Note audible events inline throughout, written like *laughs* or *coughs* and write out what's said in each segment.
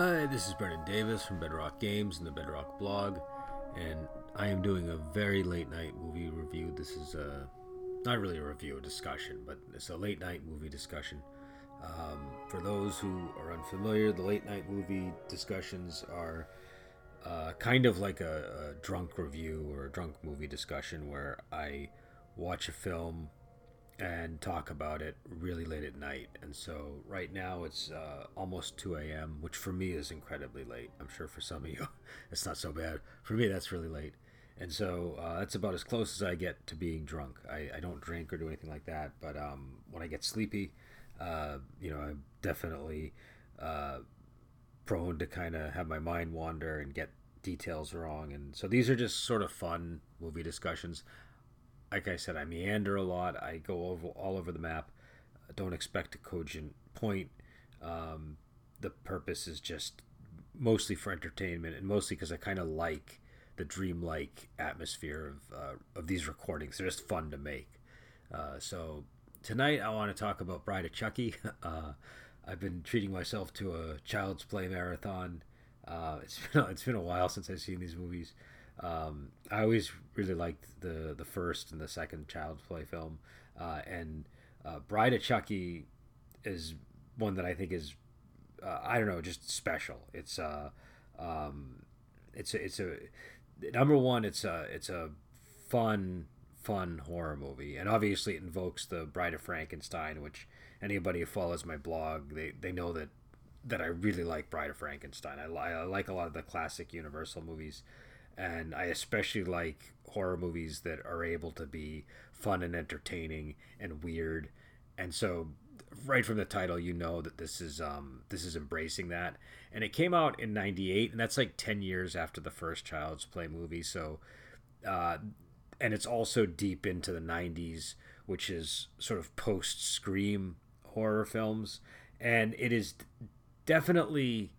Hi, this is Brendan Davis from Bedrock Games and the Bedrock blog, and I am doing a very late night movie review. This is a not really a review, a discussion, but it's a late night movie discussion. Um, for those who are unfamiliar, the late night movie discussions are uh, kind of like a, a drunk review or a drunk movie discussion where I watch a film and talk about it really late at night. And so right now it's uh, almost 2 a.m., which for me is incredibly late. I'm sure for some of you *laughs* it's not so bad. For me, that's really late. And so uh, that's about as close as I get to being drunk. I, I don't drink or do anything like that, but um, when I get sleepy, uh, you know, I'm definitely uh, prone to kind of have my mind wander and get details wrong. And so these are just sort of fun movie discussions like I said, I meander a lot. I go over all over the map. Don't expect a cogent point. Um, the purpose is just mostly for entertainment and mostly because I kind of like the dreamlike atmosphere of uh, of these recordings. They're just fun to make. Uh, so tonight I want to talk about Bride of Chucky. *laughs* Uh, I've been treating myself to a Child's Play marathon. Uh, it's *laughs* been it's been a while since I've seen these movies. Um, I always really liked the the first and the second Child's Play film, uh, and uh, Bride of Chucky is one that I think is uh, I don't know just special. It's uh, um, it's a, it's a number one. It's a it's a fun fun horror movie, and obviously it invokes the Bride of Frankenstein, which anybody who follows my blog they they know that that I really like Bride of Frankenstein. I, I like a lot of the classic Universal movies and I especially like horror movies that are able to be fun and entertaining and weird. And so right from the title you know that this is um this is embracing that. And it came out in 98 and that's like 10 years after the first Child's Play movie. So uh and it's also deep into the 90s which is sort of post scream horror films and it is definitely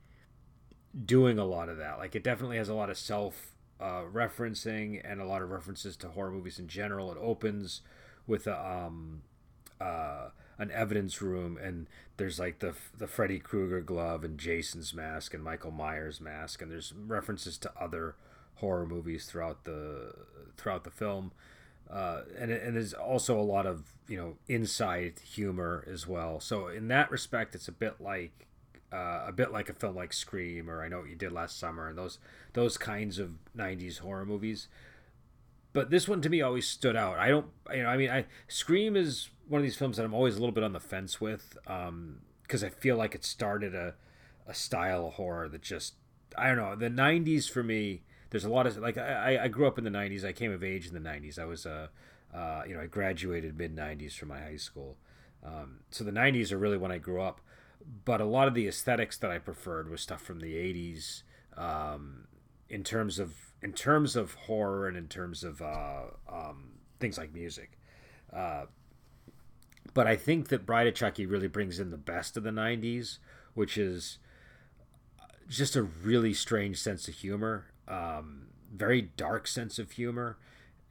doing a lot of that. Like it definitely has a lot of self uh, referencing and a lot of references to horror movies in general. It opens with a um, uh, an evidence room, and there's like the the Freddy Krueger glove and Jason's mask and Michael Myers mask, and there's references to other horror movies throughout the throughout the film. Uh, and, and there's also a lot of you know inside humor as well. So in that respect, it's a bit like uh, a bit like a film like Scream or I Know What You Did Last Summer and those those kinds of '90s horror movies. But this one to me always stood out. I don't, you know, I mean, I Scream is one of these films that I'm always a little bit on the fence with because um, I feel like it started a a style of horror that just I don't know. The '90s for me, there's a lot of like I, I grew up in the '90s. I came of age in the '90s. I was a uh, uh, you know I graduated mid '90s from my high school. Um, so the '90s are really when I grew up but a lot of the aesthetics that I preferred was stuff from the '80s. Um, in terms of in terms of horror and in terms of uh, um, things like music. Uh, but I think that Bride of Chucky really brings in the best of the '90s, which is just a really strange sense of humor, um, very dark sense of humor,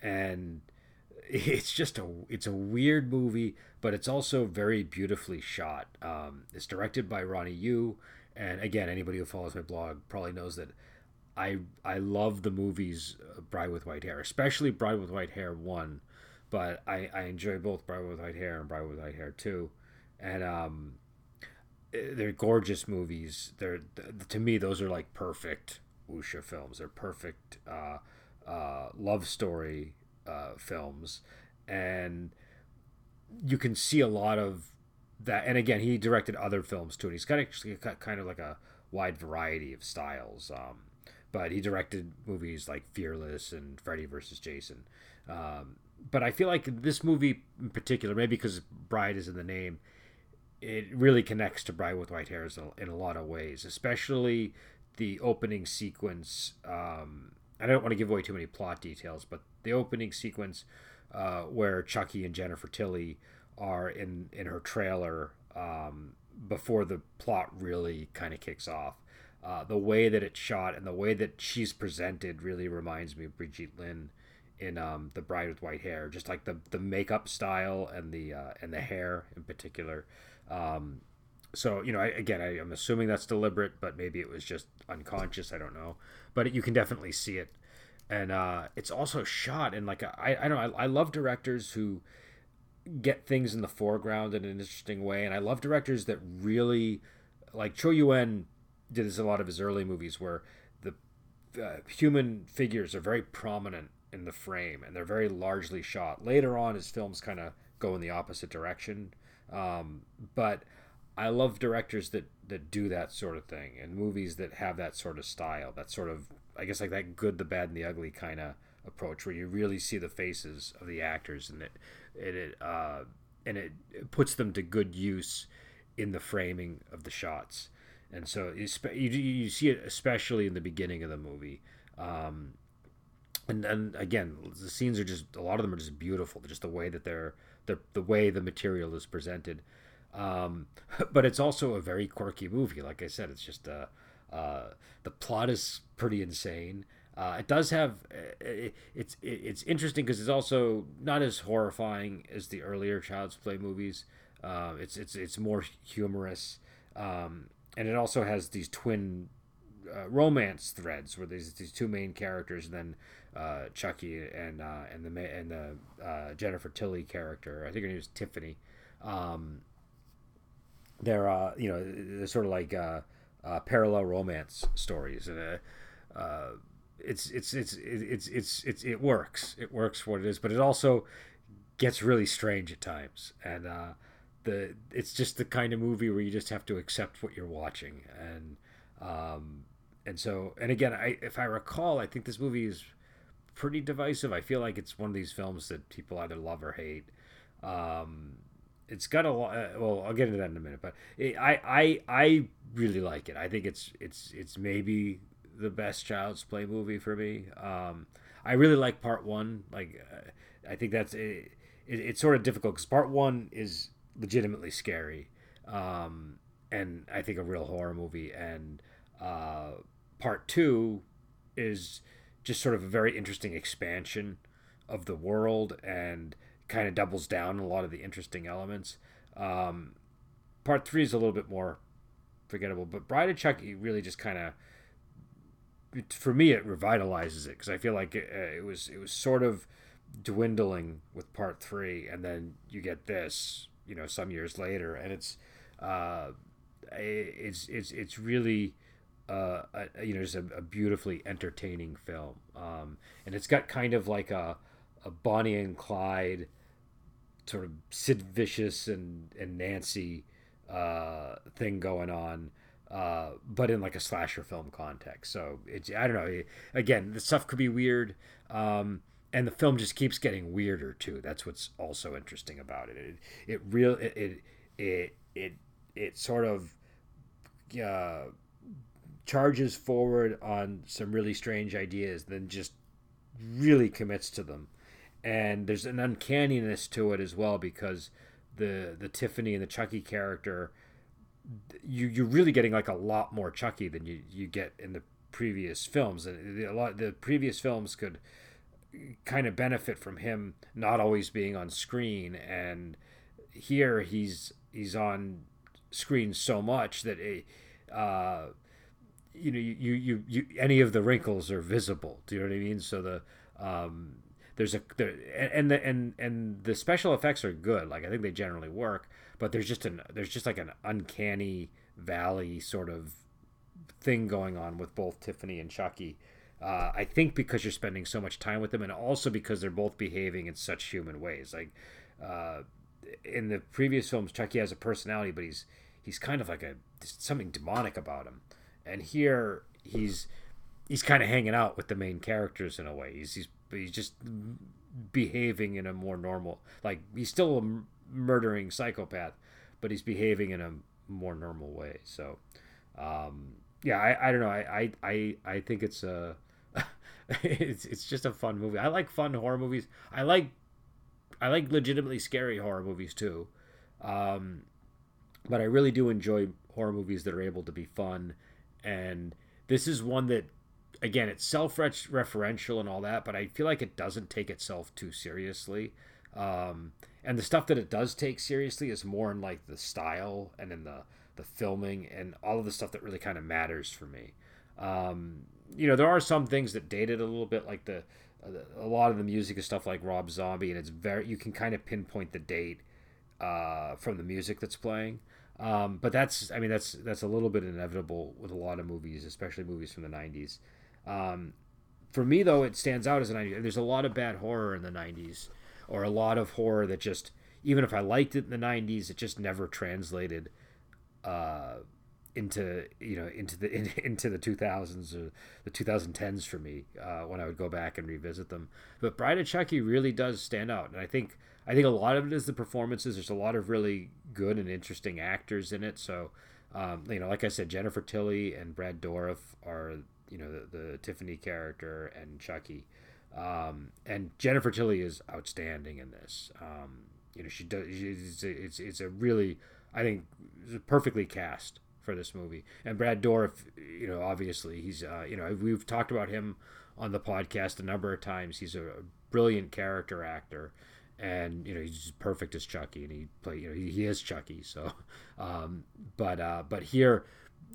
and it's just a it's a weird movie, but it's also very beautifully shot. Um, it's directed by Ronnie Yu, and again, anybody who follows my blog probably knows that I I love the movies uh, Bride with White Hair, especially Bride with White Hair one, but I I enjoy both Bride with White Hair and Bride with White Hair two, and um, eh, they're gorgeous movies. They're to me those are like perfect wuxia films. They're perfect uh, uh, love story uh, films, and you can see a lot of that. And again, he directed other films too, and he's got actually kind of like a wide variety of styles. Um, but he directed movies like Fearless and Freddy vs. Jason. Um, but I feel like this movie in particular, maybe because Bride is in the name, it really connects to Bride with White Hairs in a lot of ways, especially the opening sequence. Um, I don't want to give away too many plot details, but the opening sequence uh, where Chucky and Jennifer Tilly are in in her trailer um, before the plot really kind of kicks off. Uh, the way that it's shot and the way that she's presented really reminds me of Brigitte Lin in um, the Bride with White Hair. Just like the the makeup style and the uh, and the hair in particular. Um, so you know, I, again, I, am assuming that's deliberate, but maybe it was just unconscious. I don't know, but you can definitely see it, and uh, it's also shot in like a, I I don't know. I, I love directors who get things in the foreground in an interesting way, and I love directors that really like Chor Yuen did this in a lot of his early movies where the uh, human figures are very prominent in the frame and they're very largely shot. Later on, his films kind of go in the opposite direction, um, but I love directors that that do that sort of thing and movies that have that sort of style, that sort of I guess like that good, the bad, and the ugly kind of approach where you really see the faces of the actors and it it, it uh, and it, it puts them to good use in the framing of the shots. And so you, you see it especially in the beginning of the movie. Um, and then again, the scenes are just a lot of them are just beautiful. Just the way that they're the the way the material is presented. Um, *laughs* but it's also a very quirky movie. Like I said, it's just uh, uh, the plot is pretty insane. Uh, it does have it, it's it, it's interesting because it's also not as horrifying as the earlier Child's Play movies. Uh, it's it's it's more humorous, um, and it also has these twin uh, romance threads where there's these two main characters, and then uh, Chucky and uh, and the and the uh, Jennifer Tilly character. I think her name is Tiffany. Um, they're uh, you know they're sort of like uh, uh, parallel romance stories, and uh, uh, it's it's it's it's it's it's it works. It works for what it is, but it also gets really strange at times, and uh, the it's just the kind of movie where you just have to accept what you're watching, and um, and so and again, I if I recall, I think this movie is pretty divisive. I feel like it's one of these films that people either love or hate. Um, it's got a lot. Uh, well, I'll get into that in a minute, but it, I I I really like it. I think it's it's it's maybe the best Child's Play movie for me. Um, I really like Part One. Like, uh, I think that's it, it, It's sort of difficult because Part One is legitimately scary, um, and I think a real horror movie. And uh, Part Two is just sort of a very interesting expansion of the world and kind of doubles down a lot of the interesting elements. Um, part three is a little bit more forgettable, but Bride of Chucky really just kind of, for me, it revitalizes it because I feel like it, uh, it, was it was sort of dwindling with part three, and then you get this, you know, some years later, and it's uh, it's it's it's really. Uh, a, you know, it's a, a, beautifully entertaining film, um, and it's got kind of like a, a Bonnie and Clyde sort of Sid Vicious and and Nancy uh, thing going on, uh, but in like a slasher film context. So it's I don't know. Again, the stuff could be weird, um, and the film just keeps getting weirder too. That's what's also interesting about it. It it real it it it it, it sort of uh, charges forward on some really strange ideas, then just really commits to them and there's an uncanniness to it as well because the the Tiffany and the Chucky character you you're really getting like a lot more Chucky than you you get in the previous films. And a lot the previous films could kind of benefit from him not always being on screen. And here he's he's on screen so much that it, uh, you know you, you you any of the wrinkles are visible. Do you know what i mean? So the um, there's a there, and the and and the special effects are good. Like I think they generally work, but there's just an there's just like an uncanny valley sort of thing going on with both Tiffany and Chucky. Uh, I think because you're spending so much time with them, and also because they're both behaving in such human ways. Like uh, in the previous films, Chucky has a personality, but he's he's kind of like a something demonic about him, and here he's he's kind of hanging out with the main characters in a way. He's he's he's just behaving in a more normal like he's still a murdering psychopath but he's behaving in a more normal way so um, yeah I, I don't know I I I think it's a *laughs* it's it's just a fun movie I like fun horror movies I like I like legitimately scary horror movies too um, but I really do enjoy horror movies that are able to be fun and this is one that again, it's self-referential and all that, but I feel like it doesn't take itself too seriously. Um, and the stuff that it does take seriously is more in like the style and in the the filming, and all of the stuff that really kind of matters for me. Um, you know, there are some things that dated a little bit, like the a lot of the music is stuff like Rob Zombie, and it's very you can kind of pinpoint the date uh, from the music that's playing. Um, but that's I mean that's that's a little bit inevitable with a lot of movies, especially movies from the '90s. Um, for me though, it stands out as a '90s. There's a lot of bad horror in the '90s, or a lot of horror that just even if I liked it in the '90s, it just never translated. Uh, into you know into the *laughs* in, into the 2000s or the 2010s for me uh, when I would go back and revisit them. But Bride of Chucky really does stand out, and I think I think a lot of it is the performances. There's a lot of really good and interesting actors in it. So um, you know, like I said, Jennifer Tilly and Brad Dourif are you know the, the Tiffany character and Chucky, um, and Jennifer Tilly is outstanding in this. Um, you know, she does. It's, it's it's a really I think perfectly cast for this movie. And Brad Dourif, you know, obviously he's, uh, you know, we've talked about him on the podcast a number of times. He's a brilliant character actor, and you know he's perfect as Chucky, and he play, you know, he, he is Chucky. So, *laughs* um, but uh, but here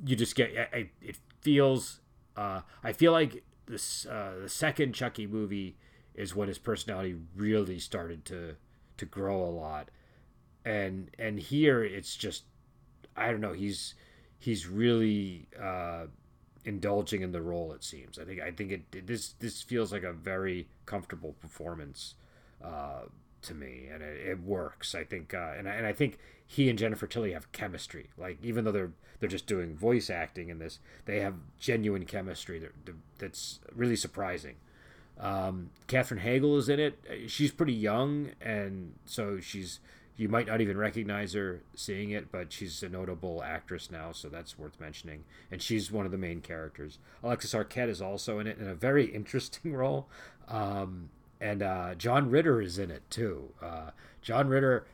you just get it, it feels. Uh, I feel like this uh, the second Chucky movie is when his personality really started to to grow a lot, and and here it's just I don't know he's he's really uh, indulging in the role. It seems. I think. I think it. This this feels like a very comfortable performance uh, to me, and it, it works. I think. Uh, and I, and I think he and Jennifer Tilly have chemistry. Like even though they're they're just doing voice acting in this, they have genuine chemistry that, that's really surprising. Um, Katherine Heigl is in it. She's pretty young, and so she's you might not even recognize her seeing it, but she's a notable actress now, so that's worth mentioning. And she's one of the main characters. Alexis Arquette is also in it in a very *laughs* interesting role. Um, and uh, John Ritter is in it too. Uh, John Ritter,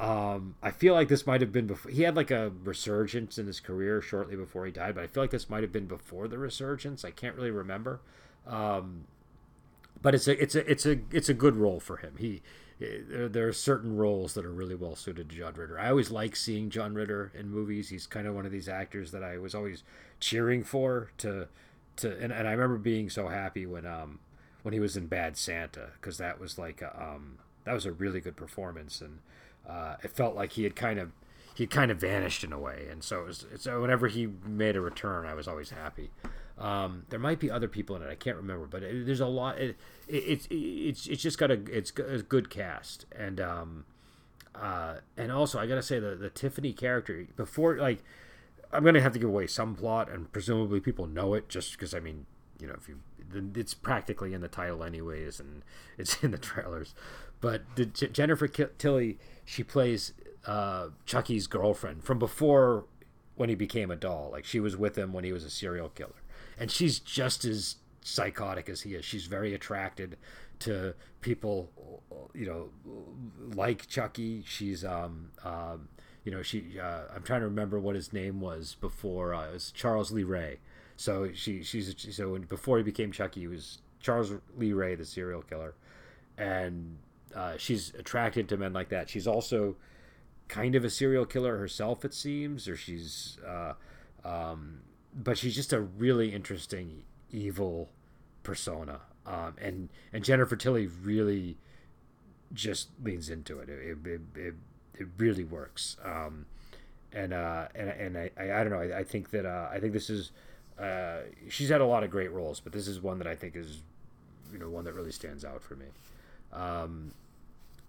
um, I feel like this might have been before. He had like a resurgence in his career shortly before he died, but I feel like this might have been before the resurgence. I can't really remember. Um, but it's a it's a it's a it's a good role for him. He there, there are certain roles that are really well suited to John Ritter. I always like seeing John Ritter in movies. He's kind of one of these actors that I was always cheering for to to and, and I remember being so happy when um when he was in Bad Santa because that was like a, um that was a really good performance and uh, it felt like he had kind of he kind of vanished in a way and so it was so whenever he made a return I was always happy. Um, there might be other people in it. I can't remember, but it, there's a lot. It, it, it's it's it's just got a it's a good cast, and um, uh, and also I gotta say the the Tiffany character before like I'm gonna have to give away some plot, and presumably people know it just because I mean you know if you it's practically in the title anyways, and *laughs* it's in the trailers. But the, Jennifer Tilly she plays uh, Chucky's girlfriend from before when he became a doll. Like she was with him when he was a serial killer and she's just as psychotic as he is. She's very attracted to people, you know, like Chucky. She's um, um you know, she uh, I'm trying to remember what his name was before. Uh, it was Charles Lee Ray. So she she's so when, before he became Chucky, he was Charles Lee Ray, the serial killer, and uh, she's attracted to men like that. She's also kind of a serial killer herself, it seems, or she's uh, um, but she's just a really interesting evil persona. Um, and and Jennifer Tilly really just leans into it. It it, it, it really works. Um, and uh, and and I, I, I don't know. I, I think that uh, I think this is uh, she's had a lot of great roles, but this is one that I think is you know one that really stands out for me. Um,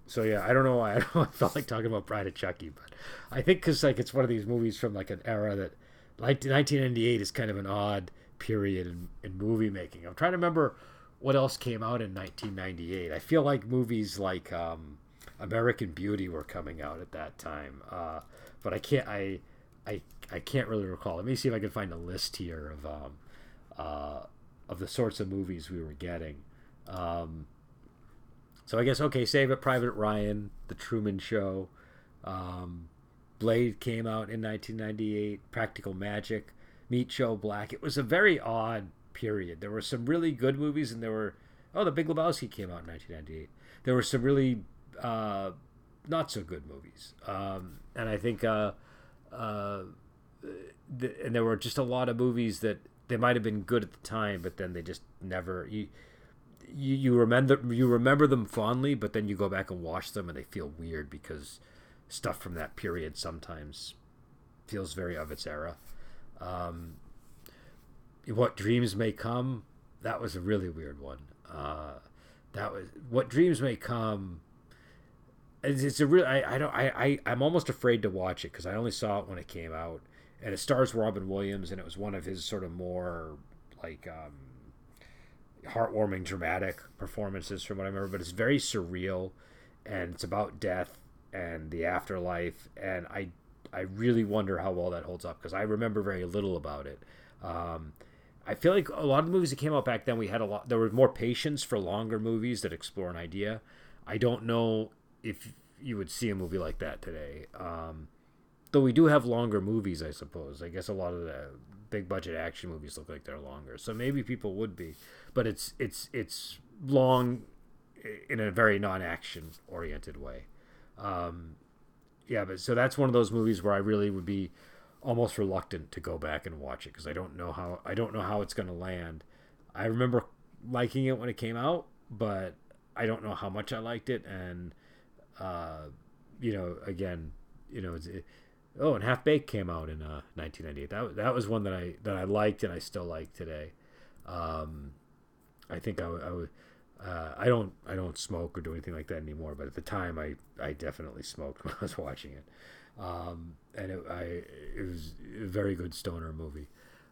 so yeah, I don't know why *laughs* I, don't I felt like talking about Bride of Chucky, but I think because like it's one of these movies from like an era that like 1998 is kind of an odd period in, in movie making. I'm trying to remember what else came out in 1998. I feel like movies like um, American Beauty were coming out at that time, uh, but I can't. I, I I can't really recall. Let me see if I can find a list here of um, uh, of the sorts of movies we were getting. Um, so I guess okay, Saving Private Ryan, The Truman Show, um, Blade came out in 1998, Practical Magic, Meet Joe Black. It was a very odd period. There were some really good movies, and there were oh, The Big Lebowski came out in 1998. There were some really uh, not so good movies, um, and I think uh, uh, and there were just a lot of movies that they might have been good at the time, but then they just never you. You, you remember you remember them fondly, but then you go back and watch them and they feel weird because stuff from that period sometimes feels very of its era. Um, what dreams may come, that was a really weird one. Uh, that was what dreams may come. It's, it's a real. I, I don't. I, I I'm almost afraid to watch it because I only saw it when it came out, and it stars Robin Williams, and it was one of his sort of more like um, heartwarming, dramatic performances from what I remember. But it's very surreal, and it's about death and the afterlife, and I I really wonder how well that holds up because I remember very little about it. Um, I feel like a lot of the movies that came out back then, we had a lot. There was more patience for longer movies that explore an idea. I don't know if you would see a movie like that today. Um, though we do have longer movies, I suppose. I guess a lot of the big budget action movies look like they're longer, so maybe people would be. But it's it's it's long in a very non-action oriented way. Um, yeah, but so that's one of those movies where I really would be almost reluctant to go back and watch it because I don't know how I don't know how it's going to land. I remember liking it when it came out, but I don't know how much I liked it, and uh, you know, again, you know, it, oh, and Half Baked came out in uh, 1998. That that was one that I that I liked and I still like today. Um, I think I, I would. Uh, I don't I don't smoke or do anything like that anymore, but at the time I, I definitely smoked *laughs* when I was watching it. Um, and it, I, it was a very good stoner movie.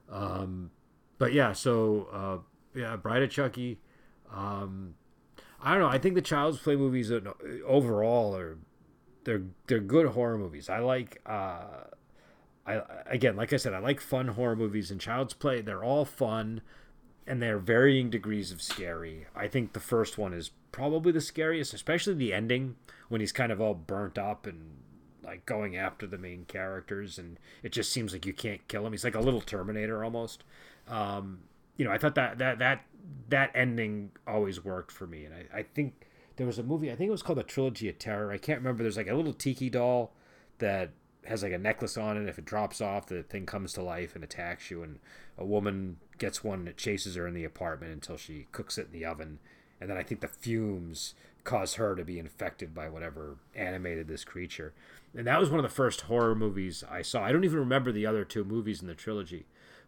Um, but yeah, so uh, yeah, Bride of Chucky. Um, I don't know. I think the Child's Play movies overall are they're they're good horror movies. I like. Uh, I again, like I said, I like fun horror movies. And Child's Play, they're all fun, and they're varying degrees of scary. I think the first one is probably the scariest, especially the ending when he's kind of all burnt up and like going after the main characters, and it just seems like you can't kill him. He's like a little Terminator almost. Um, you know, I thought that that that that ending always worked for me, and I, I think there was a movie. I think it was called the Trilogy of Terror. I can't remember. There's like a little tiki doll that has like a necklace on it. If it drops off, the thing comes to life and attacks you. And a woman gets one that chases her in the apartment until she cooks it in the oven. And then I think the fumes cause her to be infected by whatever animated this creature and that was one of the first horror movies I saw. I don't even remember the other two movies in the trilogy,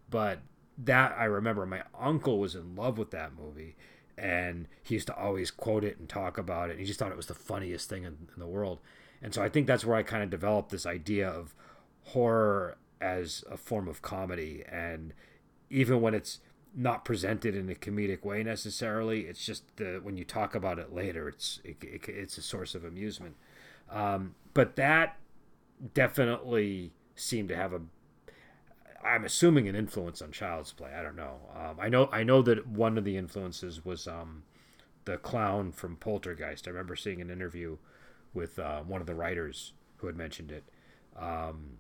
but that I remember. My uncle was in love with that movie, and he used to always quote it and talk about it. He just thought it was the funniest thing in, in the world, and so I think that's where I kind of developed this idea of horror as a form of comedy, and even when it's not presented in a comedic way necessarily, it's just the, when you talk about it later, it's it, it, it's a source of amusement. Um, but that definitely seemed to have a I'm assuming an influence on Child's Play. I don't know. Um, I know I know that one of the influences was um, the clown from Poltergeist. I remember seeing an interview with uh, one of the writers who had mentioned it. Um,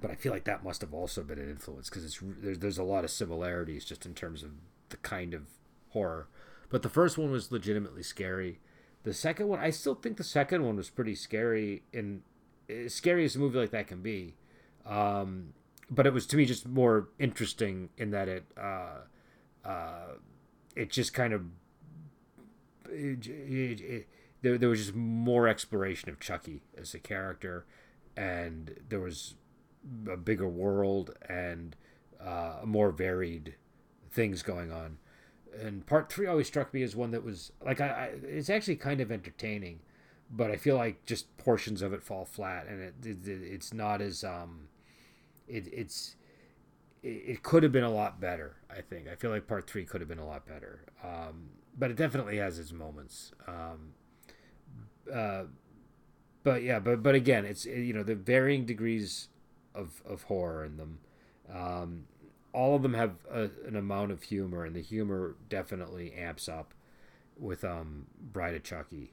but I feel like that must have also been an influence because it's there's, there's a lot of similarities just in terms of the kind of horror. But the first one was legitimately scary. The second one, I still think the second one was pretty scary and as scary as a movie like that can be. Um, but it was to me just more interesting in that it uh, uh, it just kind of it, it, it, there, there was just more exploration of Chucky as a character, and there was a bigger world and uh, more varied things going on. And part three always struck me as one that was like I, I, it's actually kind of entertaining but i feel like just portions of it fall flat and it, it it's not as um it, it's it, it could have been a lot better i think. I feel like part three could have been a lot better. Um but it definitely has its moments. Um uh but yeah but but again it's you know the varying degrees of of horror in them. Um all of them have a, an amount of humor, and the humor definitely amps up with um, Bride of Chucky,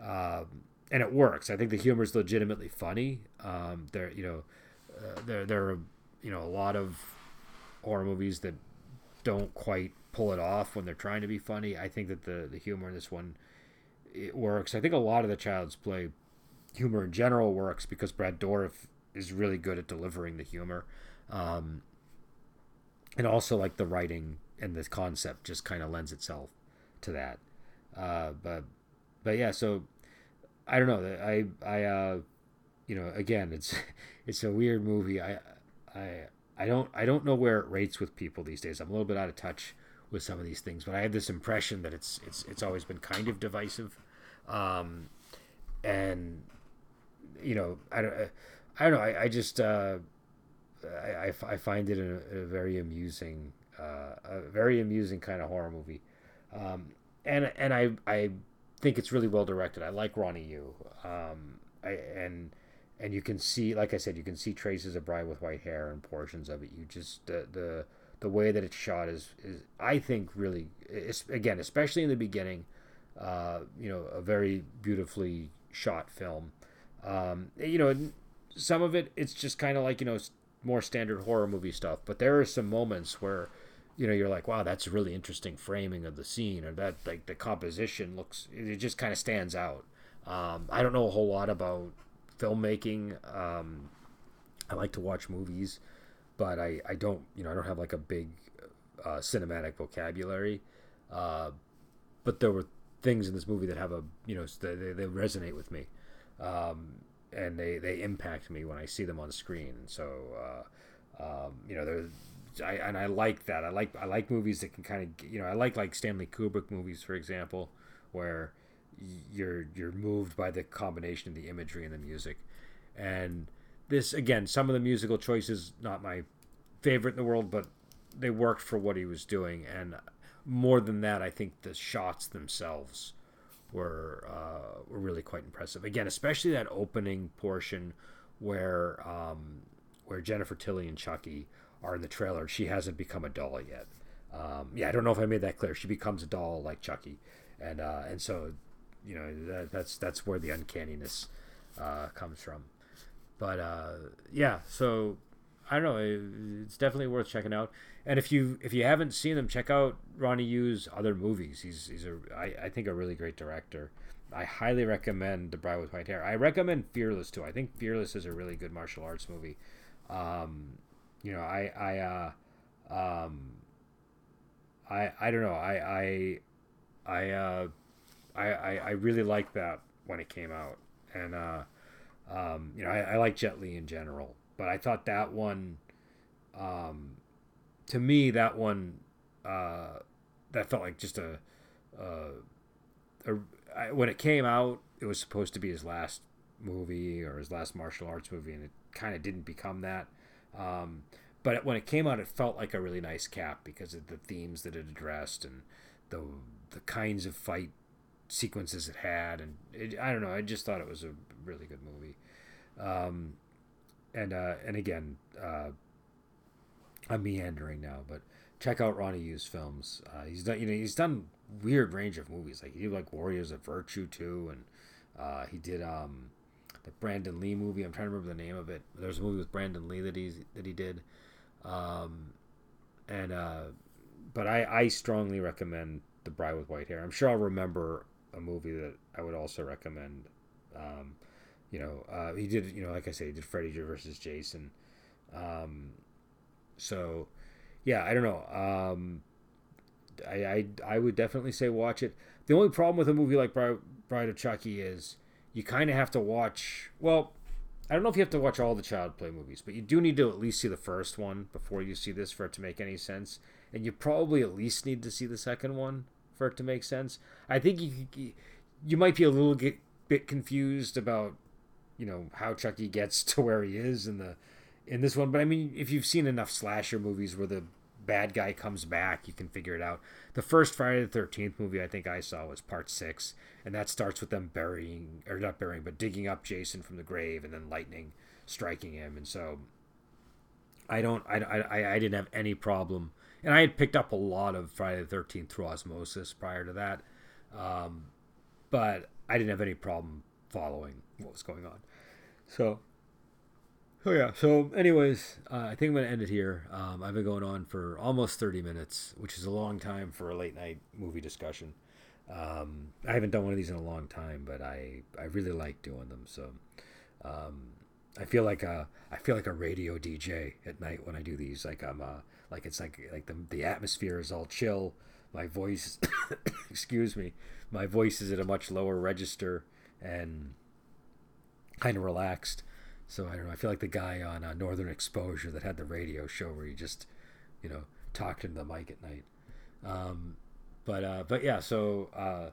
um, and it works. I think the humor is legitimately funny. Um, there, you know, uh, there there are you know a lot of horror movies that don't quite pull it off when they're trying to be funny. I think that the the humor in this one it works. I think a lot of the Child's Play humor in general works because Brad Dourif is really good at delivering the humor, um, and also like the writing and the concept just kind of lends itself to that. Uh, but but yeah, so I don't know. I I uh, you know again it's *laughs* it's a weird movie. I I I don't I don't know where it rates with people these days. I'm a little bit out of touch with some of these things, but I have this impression that it's it's it's always been kind of divisive, um, and you know I don't I don't know I, I just uh, I, I find it a, a very amusing uh, a very amusing kind of horror movie, um, and and I I think it's really well directed. I like Ronnie Yu, um, I, and and you can see, like I said, you can see traces of Bride with White Hair and portions of it. You just the the the way that it's shot is is I think really again, especially in the beginning, uh, you know, a very beautifully shot film. Um, you know, some of it it's just kind of like you know more standard horror movie stuff, but there are some moments where you know you're like wow that's really interesting framing of the scene or that like the composition looks it just kind of stands out um, i don't know a whole lot about filmmaking. Um, I like to watch movies, but I, I don't you know I don't have like a big uh, cinematic vocabulary. Uh, but there were things in this movie that have a you know they, they resonate with me, um, and they they impact me when I see them on screen. And so uh, um, you know I, and I like that. I like I like movies that can kind of you know I like like Stanley Kubrick movies for example, where you're you're moved by the combination of the imagery and the music. And this again some of the musical choices not my favorite in the world but they worked for what he was doing. And more than that i think the shots themselves were uh, were really quite impressive. Again especially that opening portion where um, where jennifer tilly and chucky are in the trailer. She hasn't become a doll yet. Um, yeah i don't know if i made that clear. She becomes a doll like chucky. And uh, and so you know that, that's that's where the uncanniness uh, comes from. But uh, yeah, so I don't know. It's definitely worth checking out. And if you if you haven't seen them, check out Ronnie Yu's other movies. He's he's a I, I think a really great director. I highly recommend The Bride with White Hair. I recommend Fearless too. I think Fearless is a really good martial arts movie. Um, you know, I I uh, um, I I don't know. I I I uh, I, I, I really liked that when it came out, and uh, um, you know I, I like Jet Li in general, but I thought that one, um, to me that one, uh, that felt like just a, when it came out, it was supposed to be his last movie or his last martial arts movie, and it kind of didn't become that. Um, but when it came out, it felt like a really nice cap because of the themes that it addressed and the the kinds of fight sequences it had, and it, I don't know. I just thought it was a really good movie. Um, and uh, and again, uh, I'm meandering now, but check out Ronnie Yu's films. Uh, he's done you know he's done weird range of movies. Like he did like Warriors of Virtue too, and uh, he did um, the Brandon Lee movie. I'm trying to remember the name of it. There's a movie with Brandon Lee that he that he did, um, and uh, but I I strongly recommend The Bride with White Hair. I'm sure I'll remember a movie that I would also recommend. Um, you know, uh, he did, you know, like I said, he did Freddy versus Jason. Um, so, yeah, I don't know. Um, I, I, I would definitely say watch it. The only problem with a movie like Bride, Bride of Chucky is you kind of have to watch. Well, I don't know if you have to watch all the Child Play movies, but you do need to at least see the first one before you see this for it to make any sense. And you probably at least need to see the second one for it to make sense. I think you you might be a little get, bit confused about you know how Chucky gets *laughs* to where he is in the in this one, but I mean if you've seen enough slasher movies where the bad guy comes back, you can figure it out. The first Friday the Thirteenth movie I think I saw was Part Six, and that starts with them burying or not burying, but digging up Jason from the grave, and then lightning striking him, and so I don't I I I didn't have any problem and I had picked up a lot of Friday the Thirteenth through osmosis prior to that, um, but I didn't have any problem following what was going on. So, oh yeah. So, anyways, uh, I think I'm gonna end it here. Um, I've been going on for almost 30 minutes, which is a long time for a late night movie discussion. Um, I haven't done one of these in a long time, but I I really like doing them. So, um, I feel like a I feel like a radio DJ at night when I do these. Like I'm uh like it's like like the the atmosphere is all chill. My voice, *coughs* excuse me, my voice is at a much lower register and kind of relaxed. So I don't know. I feel like the guy on uh, Northern Exposure that had the radio show where he just, you know, talked into the mic at night. Um, but uh, but yeah, so uh,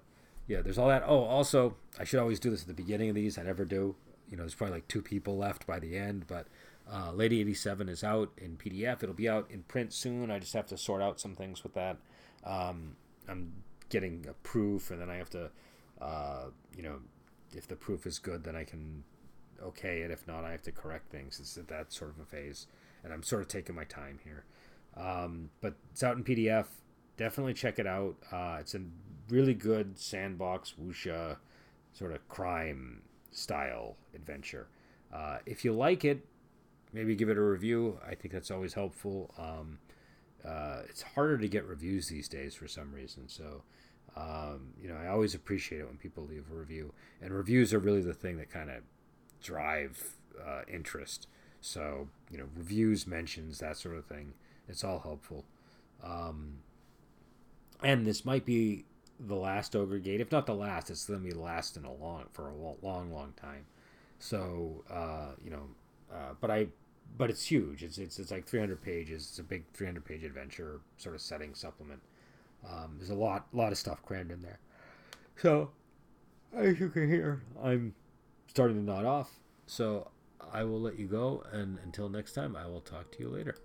yeah, there's all that. Oh, also, I should always do this at the beginning of these. I never do. You know, there's probably like two people left by the end, but uh, Lady 87 is out in PDF. It'll be out in print soon. I just have to sort out some things with that. Um, I'm getting a proof, and then I have to, uh, you know, if the proof is good, then I can okay it. If not, I have to correct things. It's at that sort of a phase, and I'm sort of taking my time here. Um, but it's out in PDF. Definitely check it out. Uh, it's a really good sandbox wuxia sort of crime style adventure. Uh, if you like it, maybe give it a review. I think that's always helpful. Um, uh, it's harder to get reviews these days for some reason. So, um, you know, I always appreciate it when people leave a review. And reviews are really the thing that kind of drive uh, interest. So, you know, reviews, mentions, that sort of thing. It's all helpful. Um, and this might be the last Ogre Gate. If not the last, it's going to be last in a long for a long, long time. So, uh, you know, uh, but I, but it's huge. It's, it's it's like 300 pages. It's a big 300 page adventure sort of setting supplement. Um, there's a lot lot of stuff crammed in there. So, as you can hear, I'm starting to nod off. So I will let you go, and until next time, I will talk to you later.